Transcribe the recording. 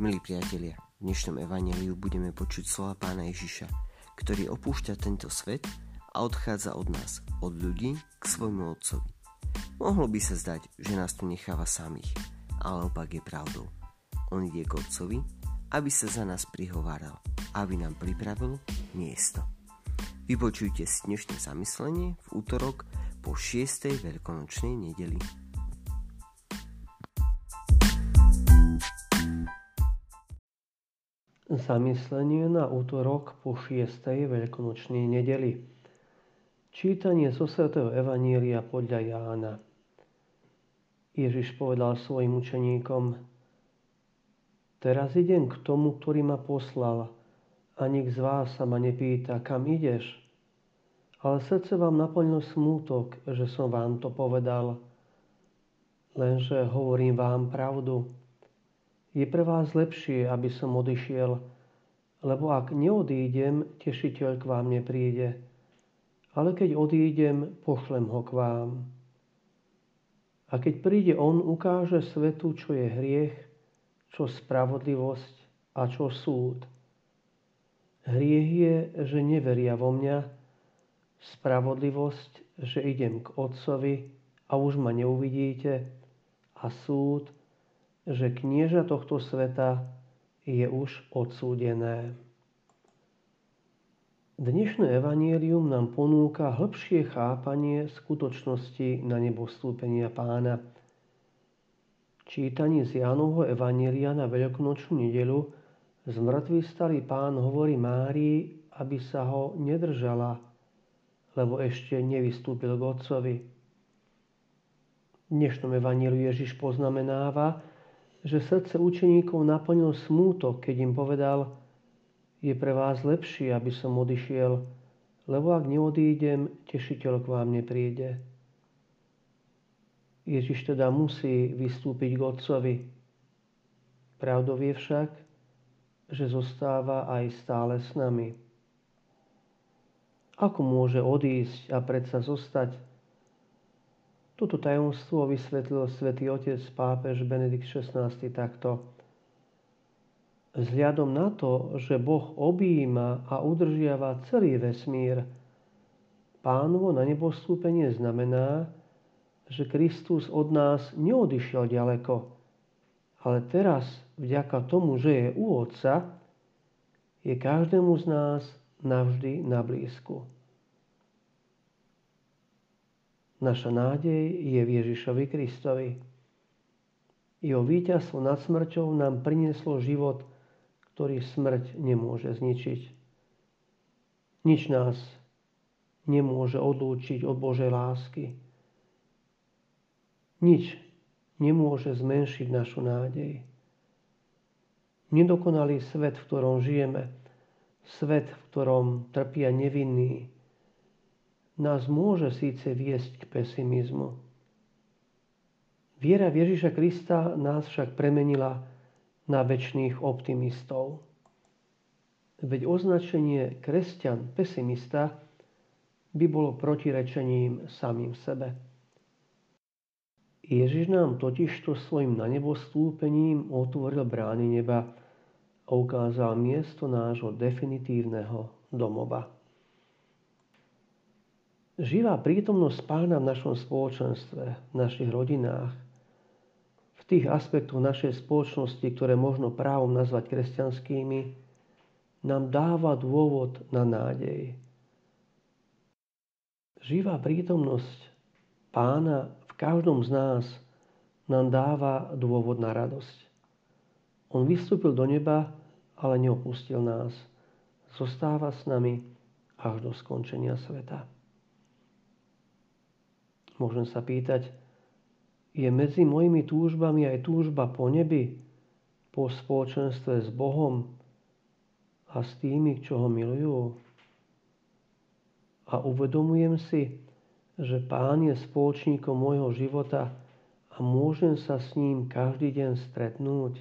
Milí priatelia, v dnešnom evaníliu budeme počuť slova pána Ježiša, ktorý opúšťa tento svet a odchádza od nás, od ľudí, k svojmu otcovi. Mohlo by sa zdať, že nás tu necháva samých, ale opak je pravdou. On ide k otcovi, aby sa za nás prihováral, aby nám pripravil miesto. Vypočujte si dnešné zamyslenie v útorok po 6. veľkonočnej nedeli. Zamyslenie na útorok po 6. veľkonočnej nedeli. Čítanie zo svätého Evanília podľa Jána. Ježiš povedal svojim učeníkom, Teraz idem k tomu, ktorý ma poslal, a nik z vás sa ma nepýta, kam ideš. Ale srdce vám naplnil smútok, že som vám to povedal. Lenže hovorím vám pravdu, je pre vás lepšie, aby som odišiel, lebo ak neodídem, tešiteľ k vám nepríde. Ale keď odídem, pošlem ho k vám. A keď príde on, ukáže svetu, čo je hriech, čo spravodlivosť a čo súd. Hriech je, že neveria vo mňa, spravodlivosť, že idem k Otcovi a už ma neuvidíte, a súd, že knieža tohto sveta je už odsúdené. Dnešné evanílium nám ponúka hĺbšie chápanie skutočnosti na nebostúpenia pána. Čítaní z Jánovho evanília na veľkonočnú nedelu z mŕtvych starý pán hovorí Márii, aby sa ho nedržala, lebo ešte nevystúpil k otcovi. V dnešnom evaníliu Ježiš poznamenáva, že srdce učeníkov naplnil smútok, keď im povedal, je pre vás lepšie, aby som odišiel, lebo ak neodídem, tešiteľ k vám nepríde. Ježiš teda musí vystúpiť k Otcovi. Pravdou je však, že zostáva aj stále s nami. Ako môže odísť a predsa zostať toto tajomstvo vysvetlil svätý otec pápež Benedikt XVI takto. Vzhľadom na to, že Boh objíma a udržiava celý vesmír, pánovo na nebostúpenie znamená, že Kristus od nás neodišiel ďaleko, ale teraz, vďaka tomu, že je u Otca, je každému z nás navždy na blízku. Naša nádej je v Ježišovi Kristovi. Jeho víťazstvo nad smrťou nám prinieslo život, ktorý smrť nemôže zničiť. Nič nás nemôže odlúčiť od Božej lásky. Nič nemôže zmenšiť našu nádej. Nedokonalý svet, v ktorom žijeme, svet, v ktorom trpia nevinní, nás môže síce viesť k pesimizmu. Viera v Ježiša Krista nás však premenila na väčšných optimistov. Veď označenie kresťan pesimista by bolo protirečením samým sebe. Ježiš nám totižto svojim na nebo stúpením otvoril brány neba a ukázal miesto nášho definitívneho domova. Živá prítomnosť pána v našom spoločenstve, v našich rodinách, v tých aspektoch našej spoločnosti, ktoré možno právom nazvať kresťanskými, nám dáva dôvod na nádej. Živá prítomnosť pána v každom z nás nám dáva dôvod na radosť. On vystúpil do neba, ale neopustil nás. Zostáva s nami až do skončenia sveta. Môžem sa pýtať, je medzi mojimi túžbami aj túžba po nebi, po spoločenstve s Bohom a s tými, čo ho milujú? A uvedomujem si, že Pán je spoločníkom môjho života a môžem sa s ním každý deň stretnúť.